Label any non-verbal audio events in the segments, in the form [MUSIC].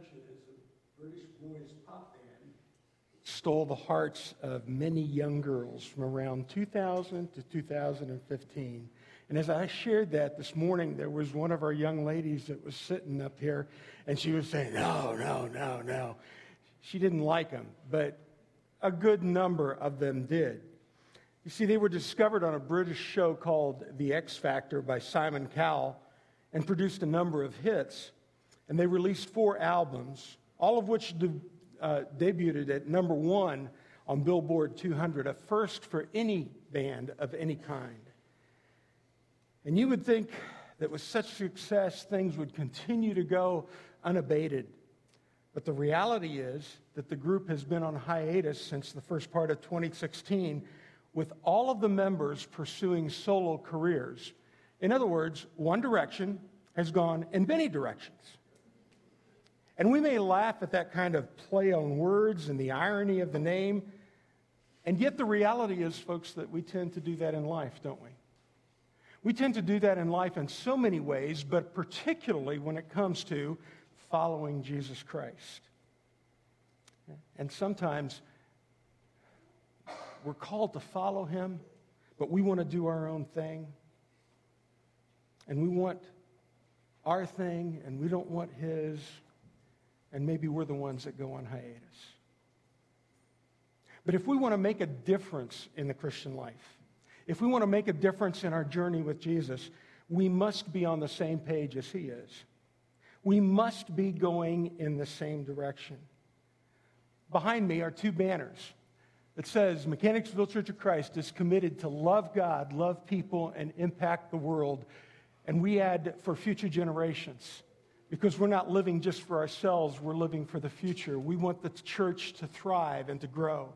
A British boys pop band. Stole the hearts of many young girls from around 2000 to 2015. And as I shared that this morning, there was one of our young ladies that was sitting up here, and she was saying, No, no, no, no. She didn't like them, but a good number of them did. You see, they were discovered on a British show called The X Factor by Simon Cowell and produced a number of hits. And they released four albums, all of which de- uh, debuted at number one on Billboard 200, a first for any band of any kind. And you would think that with such success, things would continue to go unabated. But the reality is that the group has been on hiatus since the first part of 2016 with all of the members pursuing solo careers. In other words, One Direction has gone in many directions. And we may laugh at that kind of play on words and the irony of the name. And yet, the reality is, folks, that we tend to do that in life, don't we? We tend to do that in life in so many ways, but particularly when it comes to following Jesus Christ. And sometimes we're called to follow him, but we want to do our own thing. And we want our thing, and we don't want his, and maybe we're the ones that go on hiatus. But if we want to make a difference in the Christian life, if we want to make a difference in our journey with Jesus, we must be on the same page as he is. We must be going in the same direction. Behind me are two banners that says Mechanicsville Church of Christ is committed to love God, love people, and impact the world. And we add for future generations because we're not living just for ourselves, we're living for the future. We want the church to thrive and to grow.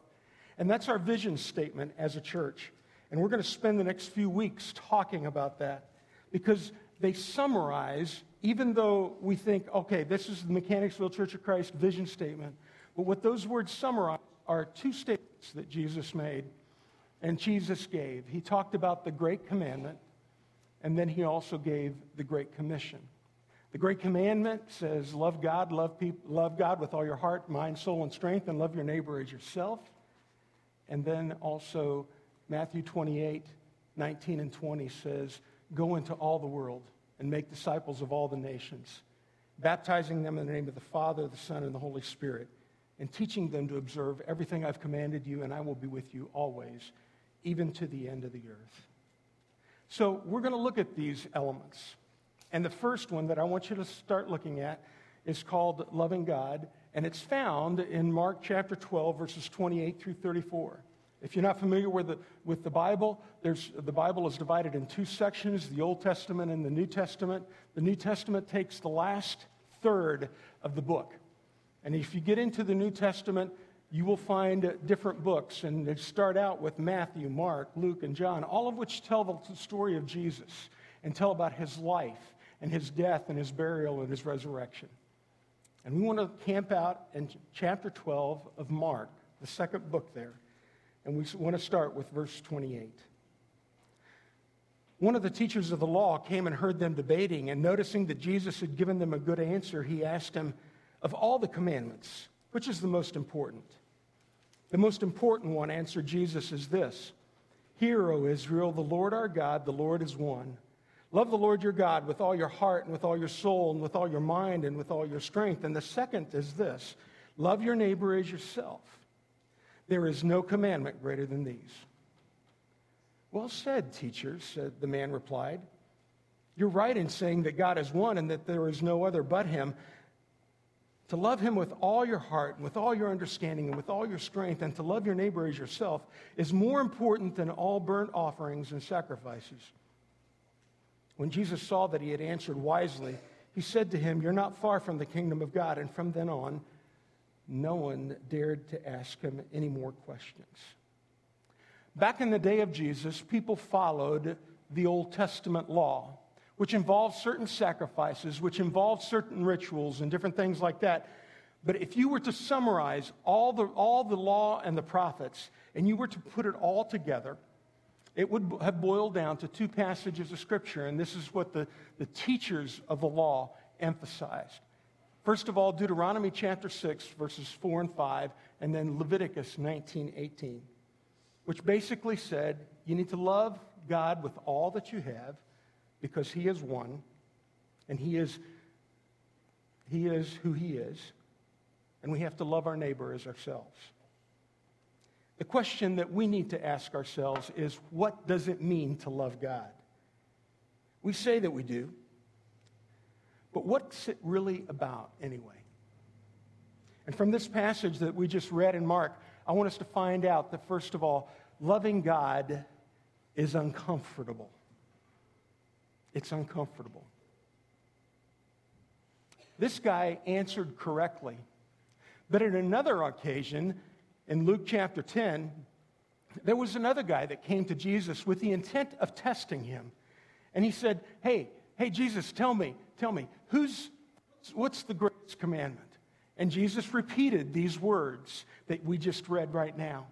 And that's our vision statement as a church. And we're going to spend the next few weeks talking about that because they summarize, even though we think, okay, this is the Mechanicsville Church of Christ vision statement, but what those words summarize are two statements that Jesus made and Jesus gave. He talked about the great commandment, and then he also gave the great commission. The great commandment says, Love God, love, people, love God with all your heart, mind, soul, and strength, and love your neighbor as yourself. And then also, Matthew 28 19 and 20 says, Go into all the world and make disciples of all the nations, baptizing them in the name of the Father, the Son, and the Holy Spirit and teaching them to observe everything I've commanded you, and I will be with you always, even to the end of the earth. So, we're going to look at these elements. And the first one that I want you to start looking at is called loving God, and it's found in Mark chapter 12, verses 28 through 34. If you're not familiar with the, with the Bible, there's, the Bible is divided in two sections the Old Testament and the New Testament. The New Testament takes the last third of the book. And if you get into the New Testament, you will find different books, and they start out with Matthew, Mark, Luke, and John, all of which tell the story of Jesus and tell about his life and his death and his burial and his resurrection. And we want to camp out in chapter 12 of Mark, the second book there. And we want to start with verse 28. One of the teachers of the law came and heard them debating, and noticing that Jesus had given them a good answer, he asked him, of all the commandments, which is the most important? The most important one, answered Jesus, is this Hear, O Israel, the Lord our God, the Lord is one. Love the Lord your God with all your heart and with all your soul and with all your mind and with all your strength. And the second is this love your neighbor as yourself. There is no commandment greater than these. Well said, teachers, said the man replied. You're right in saying that God is one and that there is no other but him to love him with all your heart and with all your understanding and with all your strength and to love your neighbor as yourself is more important than all burnt offerings and sacrifices. When Jesus saw that he had answered wisely, he said to him, You're not far from the kingdom of God. And from then on, no one dared to ask him any more questions. Back in the day of Jesus, people followed the Old Testament law which involves certain sacrifices, which involves certain rituals and different things like that. But if you were to summarize all the, all the law and the prophets, and you were to put it all together, it would have boiled down to two passages of Scripture, and this is what the, the teachers of the law emphasized. First of all, Deuteronomy chapter 6, verses 4 and 5, and then Leviticus 19, 18, which basically said you need to love God with all that you have because He is one and He is, he is who He is, and we have to love our neighbor as ourselves. The question that we need to ask ourselves is what does it mean to love God? We say that we do, but what's it really about anyway? And from this passage that we just read in Mark, I want us to find out that, first of all, loving God is uncomfortable. It's uncomfortable. This guy answered correctly. But at another occasion, in Luke chapter 10, there was another guy that came to Jesus with the intent of testing him. And he said, Hey, hey, Jesus, tell me, tell me, who's, what's the greatest commandment? And Jesus repeated these words that we just read right now.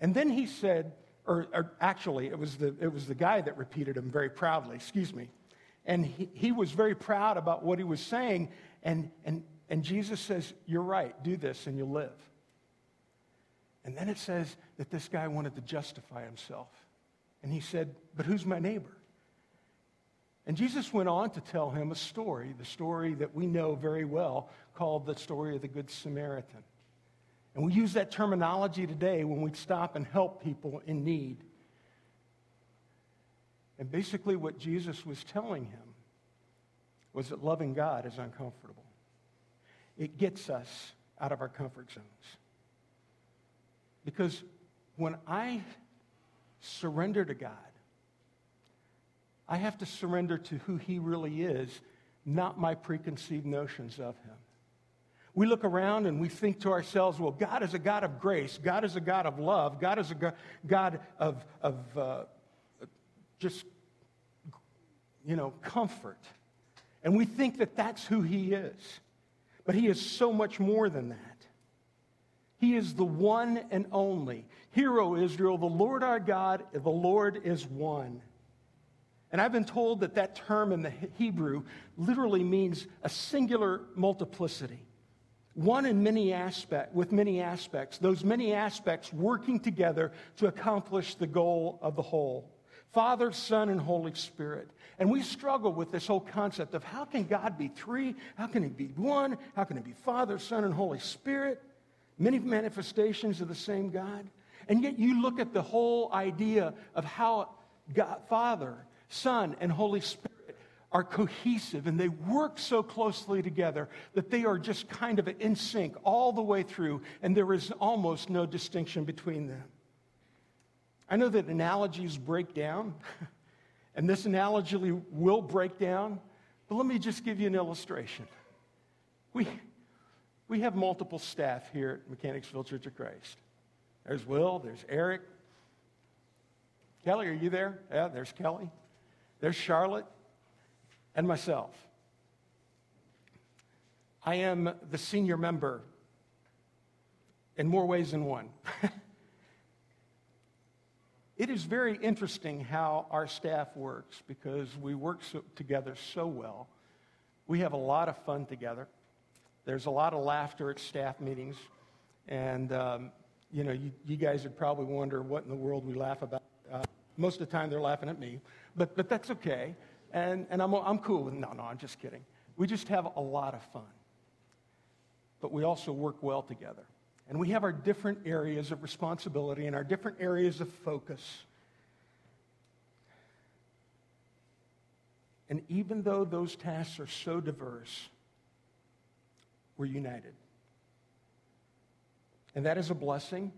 And then he said, or, or, actually, it was, the, it was the guy that repeated them very proudly, excuse me. And he, he was very proud about what he was saying. And, and, and Jesus says, You're right, do this and you'll live. And then it says that this guy wanted to justify himself. And he said, But who's my neighbor? And Jesus went on to tell him a story, the story that we know very well, called the story of the Good Samaritan. And we use that terminology today when we stop and help people in need. And basically, what Jesus was telling him was that loving God is uncomfortable. It gets us out of our comfort zones. Because when I surrender to God, I have to surrender to who He really is, not my preconceived notions of Him. We look around and we think to ourselves, well, God is a God of grace. God is a God of love. God is a God of, of uh, just, you know, comfort. And we think that that's who He is. But He is so much more than that. He is the one and only. Hear, O Israel, the Lord our God, the Lord is one. And I've been told that that term in the Hebrew literally means a singular multiplicity. One in many aspect, with many aspects, those many aspects working together to accomplish the goal of the whole. Father, Son, and Holy Spirit. And we struggle with this whole concept of how can God be three? How can He be one? How can He be Father, Son, and Holy Spirit? Many manifestations of the same God. And yet you look at the whole idea of how God, Father, Son, and Holy Spirit are cohesive and they work so closely together that they are just kind of in sync all the way through, and there is almost no distinction between them. I know that analogies break down, [LAUGHS] and this analogy will break down, but let me just give you an illustration. We, we have multiple staff here at Mechanicsville Church of Christ. There's Will, there's Eric. Kelly, are you there? Yeah, there's Kelly. There's Charlotte and myself. I am the senior member in more ways than one. [LAUGHS] it is very interesting how our staff works because we work so, together so well. We have a lot of fun together. There's a lot of laughter at staff meetings. And, um, you know, you, you, guys would probably wonder what in the world we laugh about. Uh, most of the time they're laughing at me, but, but that's okay. And, and I'm, I'm cool with No, no, I'm just kidding. We just have a lot of fun. But we also work well together. And we have our different areas of responsibility and our different areas of focus. And even though those tasks are so diverse, we're united. And that is a blessing,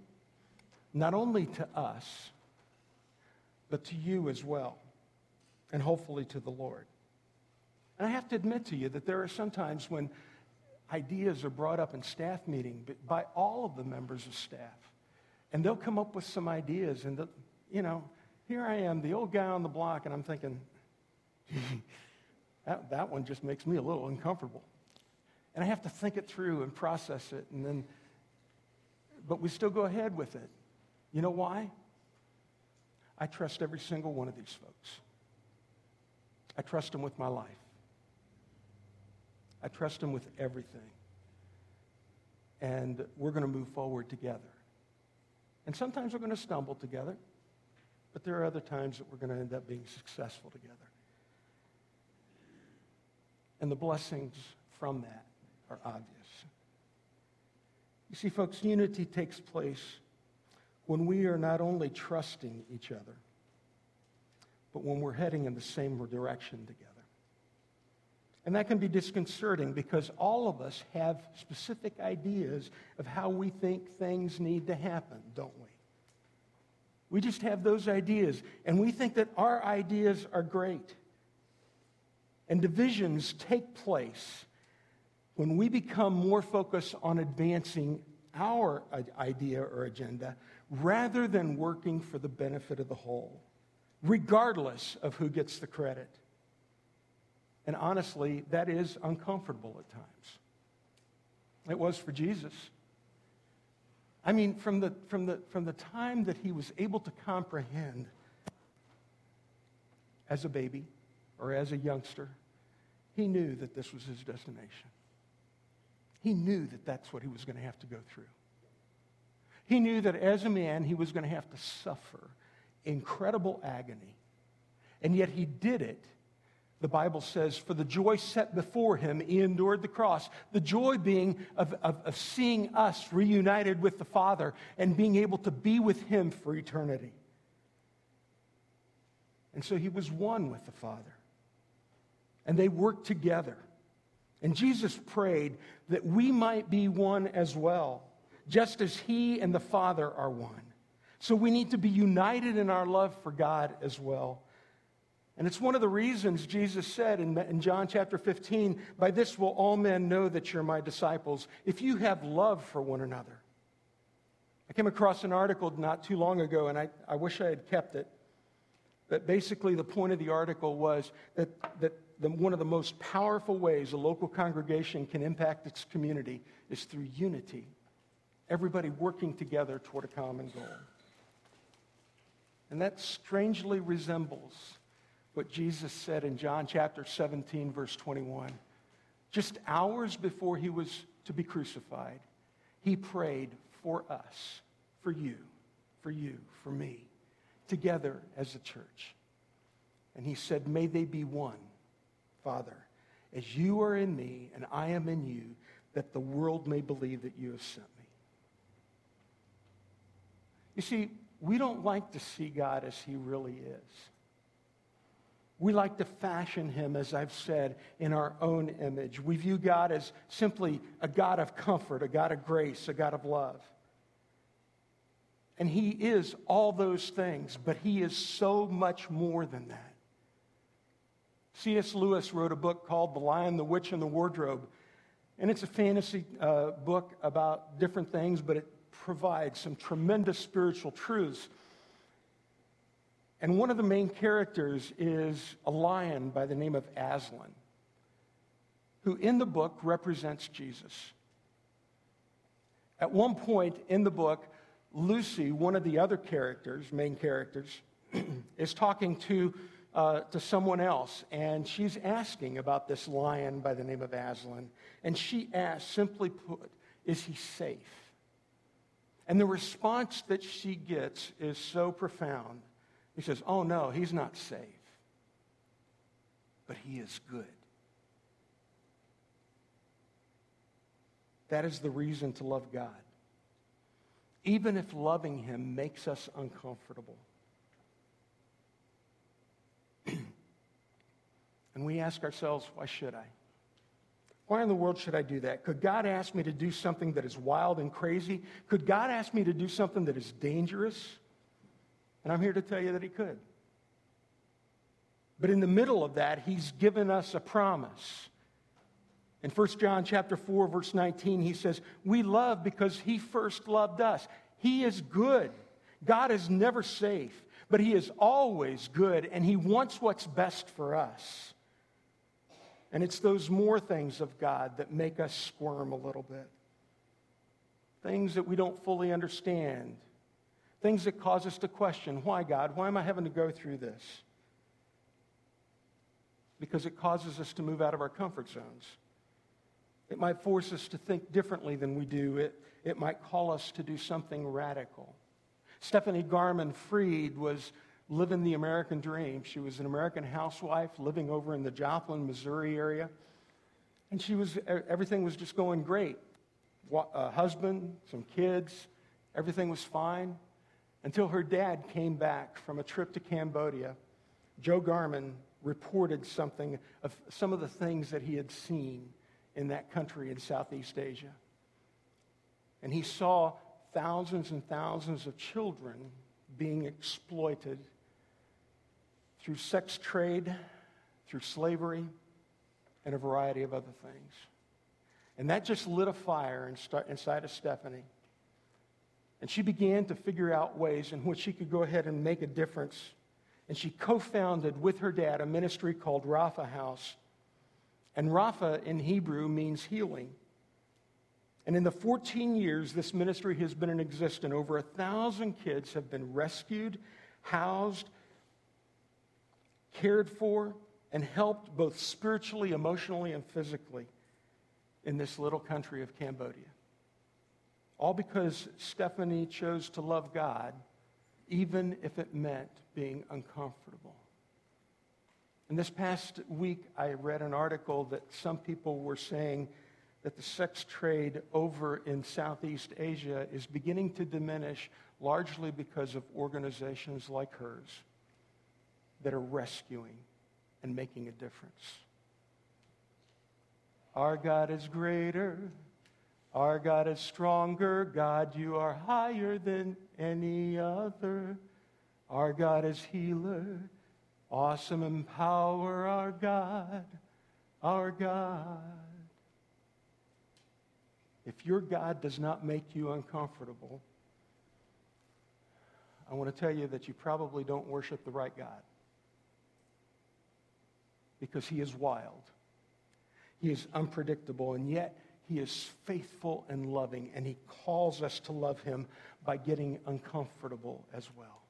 not only to us, but to you as well, and hopefully to the Lord. And I have to admit to you that there are some times when ideas are brought up in staff meeting by all of the members of staff. And they'll come up with some ideas, and, the, you know, here I am, the old guy on the block, and I'm thinking, [LAUGHS] that, that one just makes me a little uncomfortable. And I have to think it through and process it. And then, but we still go ahead with it. You know why? I trust every single one of these folks. I trust them with my life. I trust them with everything. And we're going to move forward together. And sometimes we're going to stumble together, but there are other times that we're going to end up being successful together. And the blessings from that are obvious. You see, folks, unity takes place when we are not only trusting each other, but when we're heading in the same direction together. And that can be disconcerting because all of us have specific ideas of how we think things need to happen, don't we? We just have those ideas, and we think that our ideas are great. And divisions take place when we become more focused on advancing our idea or agenda rather than working for the benefit of the whole, regardless of who gets the credit. And honestly, that is uncomfortable at times. It was for Jesus. I mean, from the, from the, from the time that he was able to comprehend as a baby or as a youngster, he knew that this was his destination. He knew that that's what he was going to have to go through. He knew that as a man, he was going to have to suffer incredible agony. And yet he did it the Bible says, for the joy set before him, he endured the cross. The joy being of, of, of, seeing us reunited with the Father and being able to be with him for eternity. And so he was one with the Father. And they worked together. And Jesus prayed that we might be one as well, just as he and the Father are one. So we need to be united in our love for God as well. And it's one of the reasons Jesus said in, in, John chapter 15, By this will all men know that you're my disciples, if you have love for one another. I came across an article not too long ago, and I, I wish I had kept it. But basically, the point of the article was that, that the, one of the most powerful ways a local congregation can impact its community is through unity. Everybody working together toward a common goal. And that strangely resembles what Jesus said in John chapter 17, verse 21. Just hours before he was to be crucified, he prayed for us, for you, for you, for me, together as a church. And he said, May they be one, Father, as you are in me and I am in you, that the world may believe that you have sent me. You see, we don't like to see God as he really is. We like to fashion him, as I've said, in our own image. We view God as simply a God of comfort, a God of grace, a God of love. And he is all those things, but he is so much more than that. C.S. Lewis wrote a book called The Lion, the Witch, and the Wardrobe. And it's a fantasy uh, book about different things, but it provides some tremendous spiritual truths. And one of the main characters is a lion by the name of Aslan, who in the book represents Jesus. At one point in the book, Lucy, one of the other characters, main characters, [CLEARS THROAT] is talking to, uh, to someone else, and she's asking about this lion by the name of Aslan. And she asks, simply put, is he safe? And the response that she gets is so profound. He says, Oh, no, he's not safe, but he is good. That is the reason to love God, even if loving him makes us uncomfortable. And we ask ourselves, why should I? Why in the world should I do that? Could God ask me to do something that is wild and crazy? Could God ask me to do something that is dangerous? And I'm here to tell you that he could. But in the middle of that, he's given us a promise. In 1 John chapter 4 verse 19, he says, "We love because he first loved us." He is good. God is never safe, but he is always good and he wants what's best for us. And it's those more things of God that make us squirm a little bit. Things that we don't fully understand, Things that cause us to question why, God? Why am I having to go through this? Because it causes us to move out of our comfort zones. It might force us to think differently than we do. It, it might call us to do something radical. Stephanie Garman Freed was living the American dream. She was an American housewife living over in the Joplin, Missouri area. And she was, everything was just going great. A husband, some kids, everything was fine until her dad came back from a trip to Cambodia. Joe Garman reported something of some of the things that he had seen in that country in Southeast Asia. And he saw thousands and thousands of children being exploited through sex trade, through slavery, and a variety of other things. And that just lit a fire inside of Stephanie. And she began to figure out ways in which she could go ahead and make a difference. And she co founded with her dad a ministry called Rapha House. And Rapha in Hebrew means healing. And in the 14 years this ministry has been in existence, over a thousand kids have been rescued, housed, cared for, and helped both spiritually, emotionally, and physically in this little country of Cambodia. All because Stephanie chose to love God, even if it meant being uncomfortable. And this past week, I read an article that some people were saying that the sex trade over in Southeast Asia is beginning to diminish largely because of organizations like hers that are rescuing and making a difference. Our God is greater. Our God is stronger. God, you are higher than any other. Our God is healer. Awesome in power, our God, our God. If your God does not make you uncomfortable, I want to tell you that you probably don't worship the right God because he is wild. He is unpredictable, and yet he is faithful and loving, and he calls us to love him by getting uncomfortable as well.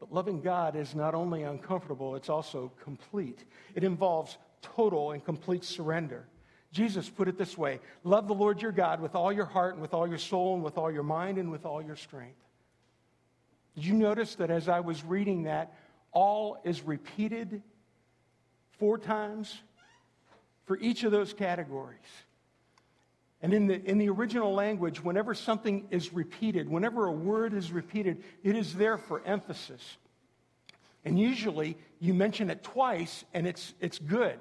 But loving God is not only uncomfortable, it's also complete. It involves total and complete surrender. Jesus put it this way Love the Lord your God with all your heart and with all your soul and with all your mind and with all your strength. Did you notice that as I was reading that, all is repeated four times for each of those categories. And in the, in the original language, whenever something is repeated, whenever a word is repeated, it is there for emphasis. And usually you mention it twice and it's, it's good.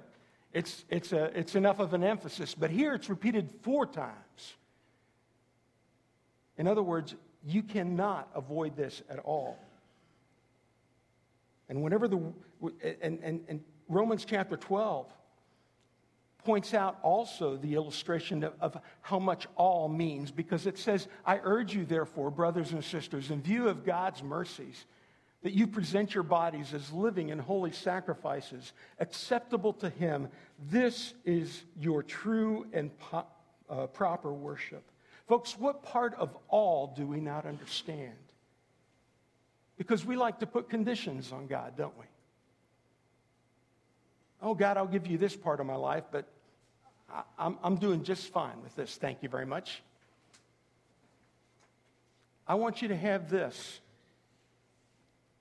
It's, it's, a, it's enough of an emphasis. But here it's repeated four times. In other words, you cannot avoid this at all. And whenever the, and, and, and Romans chapter 12 points out also the illustration of, of, how much all means because it says, I urge you, therefore, brothers and sisters, in view of God's mercies, that you present your bodies as living and holy sacrifices, acceptable to Him. This is your true and po- uh, proper worship. Folks, what part of all do we not understand? Because we like to put conditions on God, don't we? Oh, God, I'll give you this part of my life, but I'm, I'm doing just fine with this. Thank you very much. I want you to have this,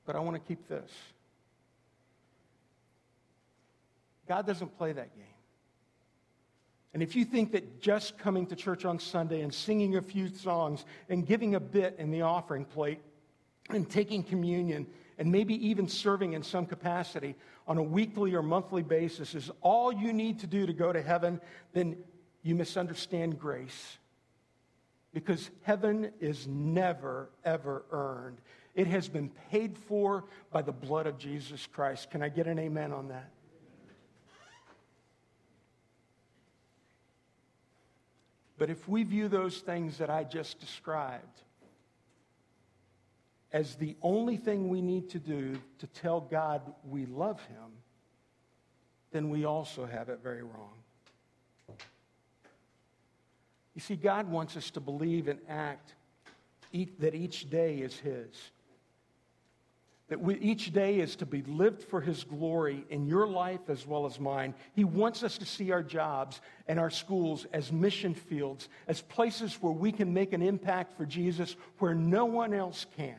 but I want to keep this. God doesn't play that game. And if you think that just coming to church on Sunday and singing a few songs and giving a bit in the offering plate and taking communion and maybe even serving in some capacity on a weekly or monthly basis is all you need to do to go to heaven, then you misunderstand grace. Because heaven is never, ever earned. It has been paid for by the blood of Jesus Christ. Can I get an amen on that? But if we view those things that I just described, as the only thing we need to do to tell God we love him, then we also have it very wrong. You see, God wants us to believe and act that each day is his. that we, each day is to be lived for His glory in your life as well as mine. He wants us to see our jobs and our schools as mission fields, as places where we can make an impact for Jesus where no one else can.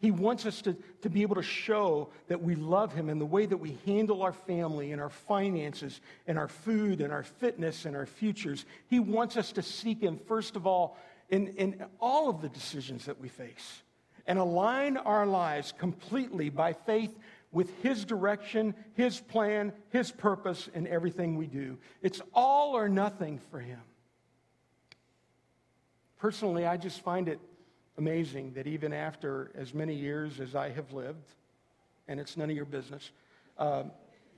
He wants us to, to be able to show that we love Him in the way that we handle our family and our finances and our food and our fitness and our futures. He wants us to seek Him, first of all, in, in all of the decisions that we face and align our lives completely by faith with His direction, His plan, His purpose in everything we do. It's all or nothing for Him. Personally, I just find it amazing that even after as many years as I have lived, and it's none of your business, um,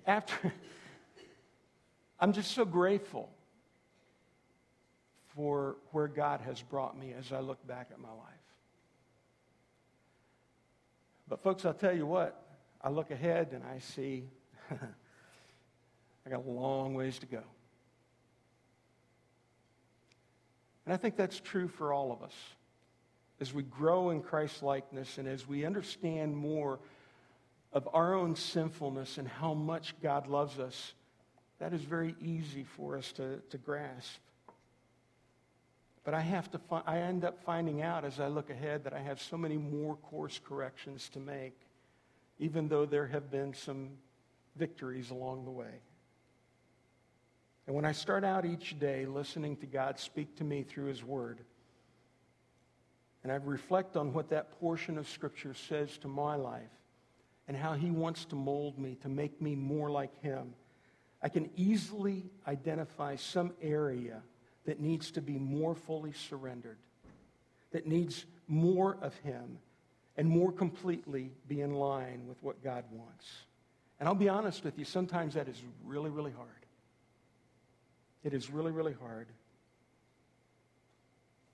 after, [LAUGHS] I'm just so grateful for where God has brought me as I look back at my life. But, folks, I'll tell you what, I look ahead and I see [LAUGHS] I got a long ways to go. And I think that's true for all of us. As we grow in Christ likeness and as we understand more of our own sinfulness and how much God loves us, that is very easy for us to, to grasp. But I have to fi- I end up finding out as I look ahead that I have so many more course corrections to make, even though there have been some victories along the way. And when I start out each day listening to God speak to me through His Word, and I reflect on what that portion of Scripture says to my life and how He wants to mold me to make me more like Him, I can easily identify some area that needs to be more fully surrendered, that needs more of Him, and more completely be in line with what God wants. And I'll be honest with you, sometimes that is really, really hard. It is really, really hard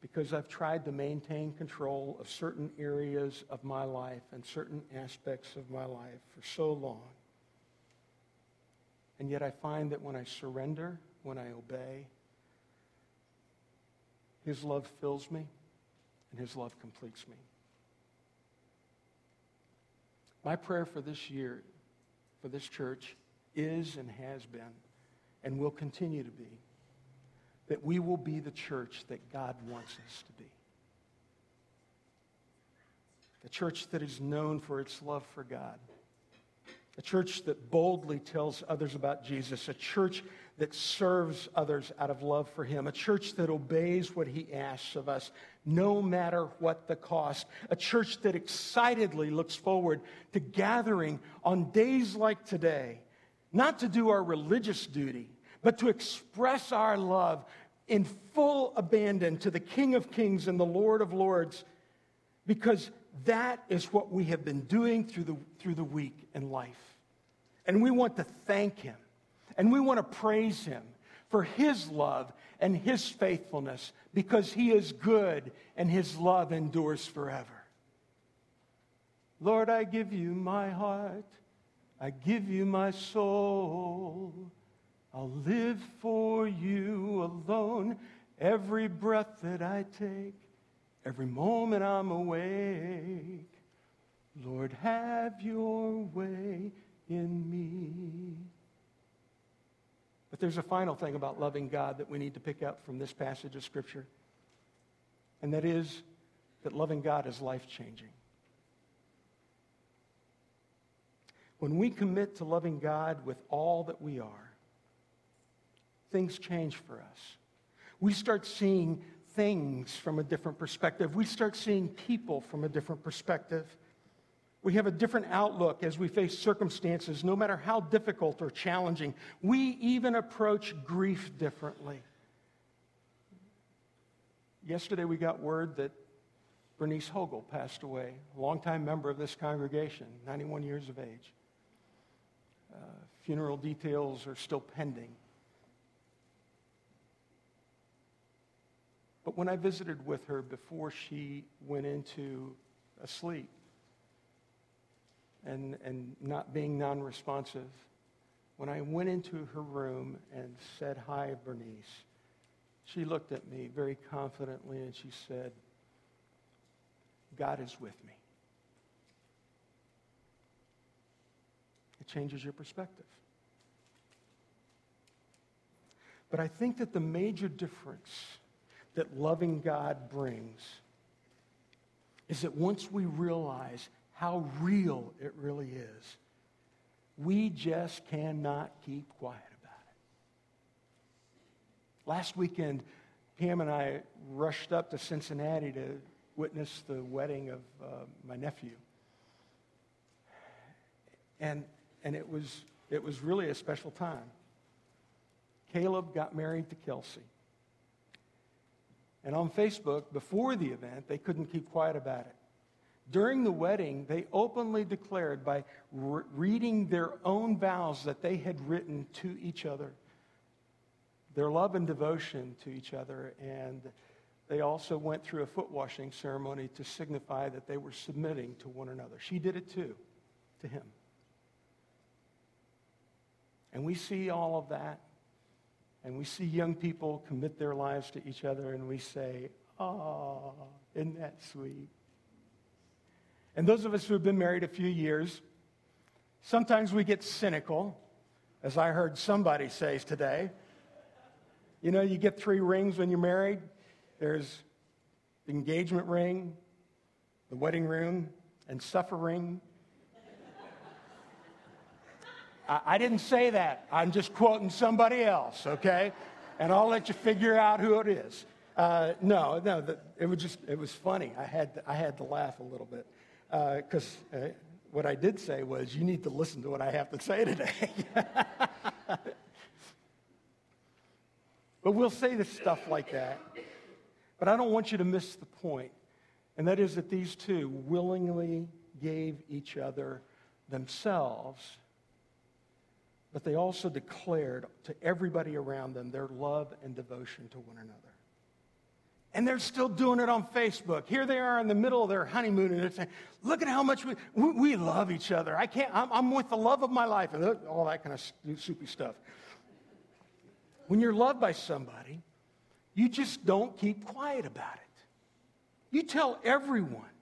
because I've tried to maintain control of certain areas of my life and certain aspects of my life for so long. And yet I find that when I surrender, when I obey, his love fills me, and His love completes me. My prayer for this year, for this church, is and has been, and will continue to be, that we will be the church that God wants us to be. A church that is known for its love for God. A church that boldly tells others about Jesus. A church that serves others out of love for Him, a church that obeys what He asks of us, no matter what the cost, a church that excitedly looks forward to gathering on days like today, not to do our religious duty, but to express our love in full abandon to the King of Kings and the Lord of Lords, because that is what we have been doing through the, through the week in life. And we want to thank Him and we want to praise him for his love and his faithfulness because he is good and his love endures forever. Lord, I give you my heart. I give you my soul. I'll live for you alone every breath that I take, every moment I'm awake. Lord, have your way in me. But there's a final thing about loving God that we need to pick up from this passage of Scripture, and that is that loving God is life changing. When we commit to loving God with all that we are, things change for us. We start seeing things from a different perspective. We start seeing people from a different perspective. We have a different outlook as we face circumstances, no matter how difficult or challenging. We even approach grief differently. Yesterday, we got word that Bernice Hogel passed away, a longtime member of this congregation, 91 years of age. Uh, funeral details are still pending. But when I visited with her before she went into a sleep, and, and not being non responsive, when I went into her room and said, Hi, Bernice, she looked at me very confidently and she said, God is with me. It changes your perspective. But I think that the major difference that loving God brings is that once we realize how real it really is, we just cannot keep quiet about it. Last weekend, Pam and I rushed up to Cincinnati to witness the wedding of uh, my nephew. And, and it, was, it was really a special time. Caleb got married to Kelsey. And on Facebook, before the event, they couldn't keep quiet about it. During the wedding, they openly declared by re- reading their own vows that they had written to each other, their love and devotion to each other, and they also went through a foot washing ceremony to signify that they were submitting to one another. She did it too, to him. And we see all of that, and we see young people commit their lives to each other, and we say, Oh, isn't that sweet? And those of us who have been married a few years, sometimes we get cynical, as I heard somebody say today. You know, you get three rings when you're married there's the engagement ring, the wedding ring, and suffering. I, I didn't say that. I'm just quoting somebody else, okay? And I'll let you figure out who it is. Uh, no, no, the, it was just, it was funny. I had, to, I had to laugh a little bit because uh, uh, what I did say was, you need to listen to what I have to say today. [LAUGHS] but we'll say this stuff like that. But I don't want you to miss the point, and that is that these two willingly gave each other themselves, but they also declared to everybody around them their love and devotion to one another. And they're still doing it on Facebook. Here they are in the middle of their honeymoon, and they're saying, Look at how much we, we, love each other. I can't, I'm, I'm, with the love of my life, and all that kind of soupy stuff. When you're loved by somebody, you just don't keep quiet about it. You tell everyone,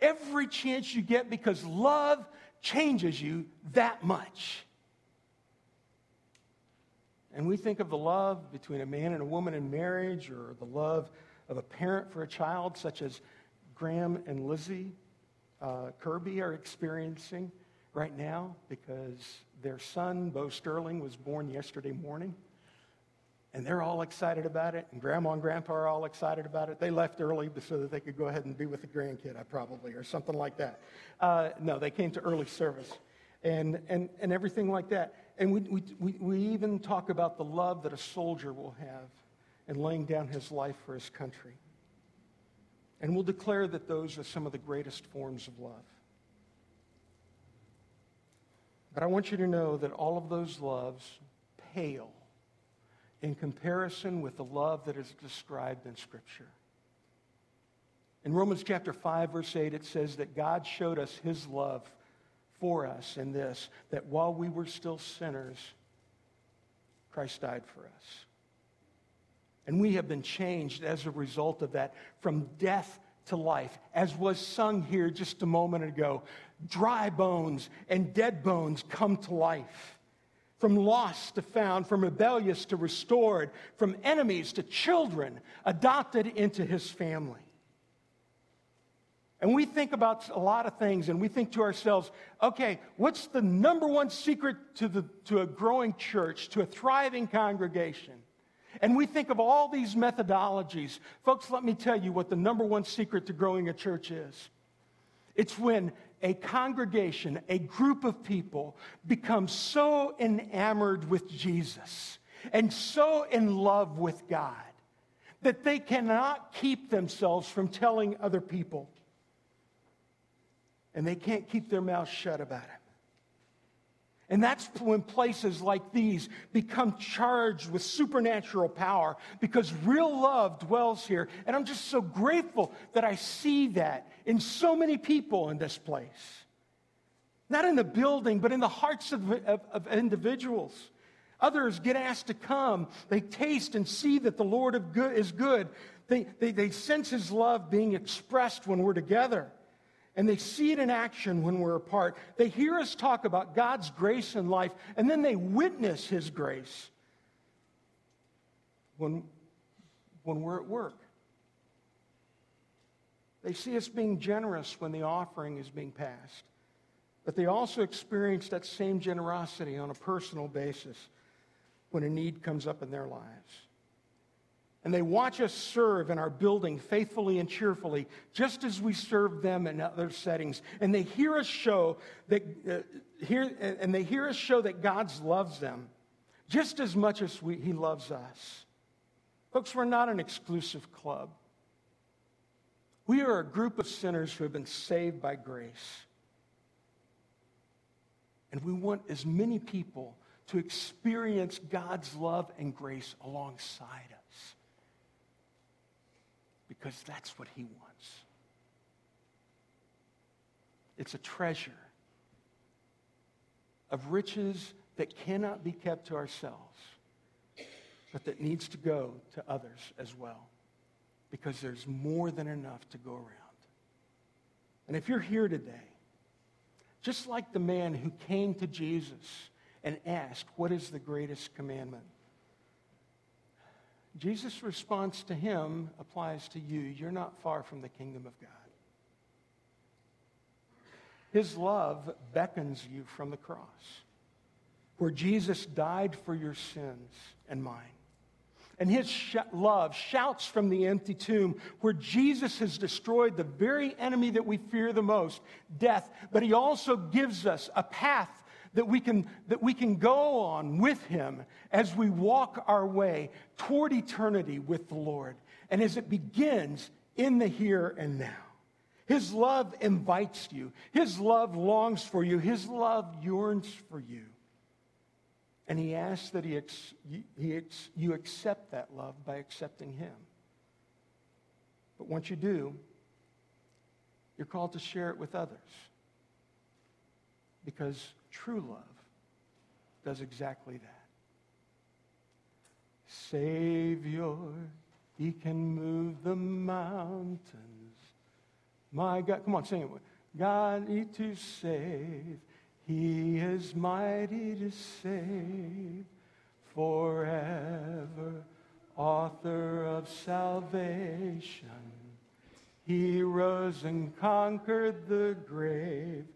every chance you get, because love changes you that much. And we think of the love between a man and a woman in marriage or the love of a parent for a child, such as Graham and Lizzie uh, Kirby are experiencing right now because their son, Bo Sterling, was born yesterday morning. And they're all excited about it, and grandma and grandpa are all excited about it. They left early so that they could go ahead and be with the grandkid, I probably, or something like that. Uh, no, they came to early service and, and, and everything like that. And we, we, we, even talk about the love that a soldier will have in laying down his life for his country. And we'll declare that those are some of the greatest forms of love. But I want you to know that all of those loves pale in comparison with the love that is described in Scripture. In Romans chapter 5, verse 8, it says that God showed us his love for us in this that while we were still sinners, Christ died for us. And we have been changed as a result of that from death to life. As was sung here just a moment ago, dry bones and dead bones come to life. From lost to found, from rebellious to restored, from enemies to children adopted into his family. And we think about a lot of things and we think to ourselves, okay, what's the number one secret to, the, to a growing church, to a thriving congregation? And we think of all these methodologies. Folks, let me tell you what the number one secret to growing a church is. It's when a congregation, a group of people becomes so enamored with Jesus and so in love with God that they cannot keep themselves from telling other people and they can't keep their mouths shut about it. And that's when places like these become charged with supernatural power because real love dwells here. And I'm just so grateful that I see that in so many people in this place. Not in the building, but in the hearts of, of, of individuals. Others get asked to come. They taste and see that the Lord of good is good. They, they, they sense his love being expressed when we're together. And they see it in action when we're apart. They hear us talk about God's grace in life, and then they witness His grace when, when we're at work. They see us being generous when the offering is being passed. But they also experience that same generosity on a personal basis when a need comes up in their lives. And they watch us serve in our building faithfully and cheerfully, just as we serve them in other settings. And they hear us show that, uh, hear, and they hear us show that God loves them just as much as we, He loves us. Folks, we're not an exclusive club. We are a group of sinners who have been saved by grace. And we want as many people to experience God's love and grace alongside us. Because that's what He wants. It's a treasure of riches that cannot be kept to ourselves, but that needs to go to others as well. Because there's more than enough to go around. And if you're here today, just like the man who came to Jesus and asked, What is the greatest commandment? Jesus' response to him applies to you. You're not far from the kingdom of God. His love beckons you from the cross, where Jesus died for your sins and mine. And his sh- love shouts from the empty tomb, where Jesus has destroyed the very enemy that we fear the most, death. But he also gives us a path that we can, that we can go on with him as we walk our way toward eternity with the Lord. And as it begins in the here and now. His love invites you. His love longs for you. His love yearns for you. And he asks that he, ex, he ex, you accept that love by accepting him. But once you do, you're called to share it with others. Because True love does exactly that. Savior, he can move the mountains. My God, come on, sing it. God needs to save. He is mighty to save forever. Author of salvation. He rose and conquered the grave.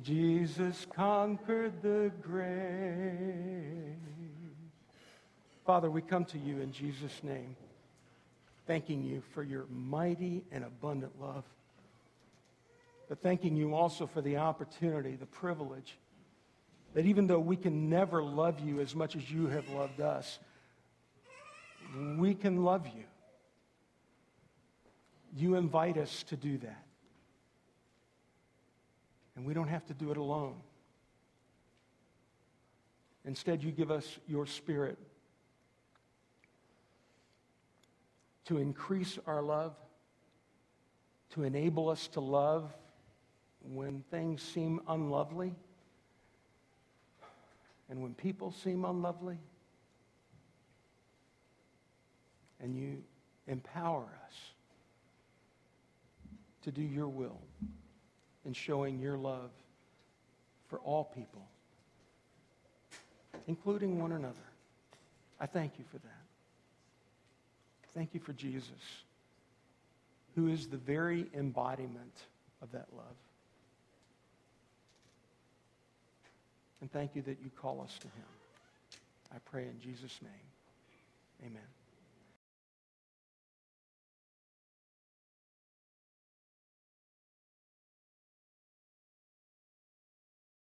Jesus conquered the grave. Father, we come to you in Jesus' name, thanking you for your mighty and abundant love. But thanking you also for the opportunity, the privilege, that even though we can never love you as much as you have loved us, we can love you. You invite us to do that. And we don't have to do it alone. Instead, you give us your spirit to increase our love, to enable us to love when things seem unlovely and when people seem unlovely. And you empower us to do your will in showing your love for all people, including one another. I thank you for that. Thank you for Jesus, who is the very embodiment of that love. And thank you that you call us to him. I pray in Jesus' name. Amen.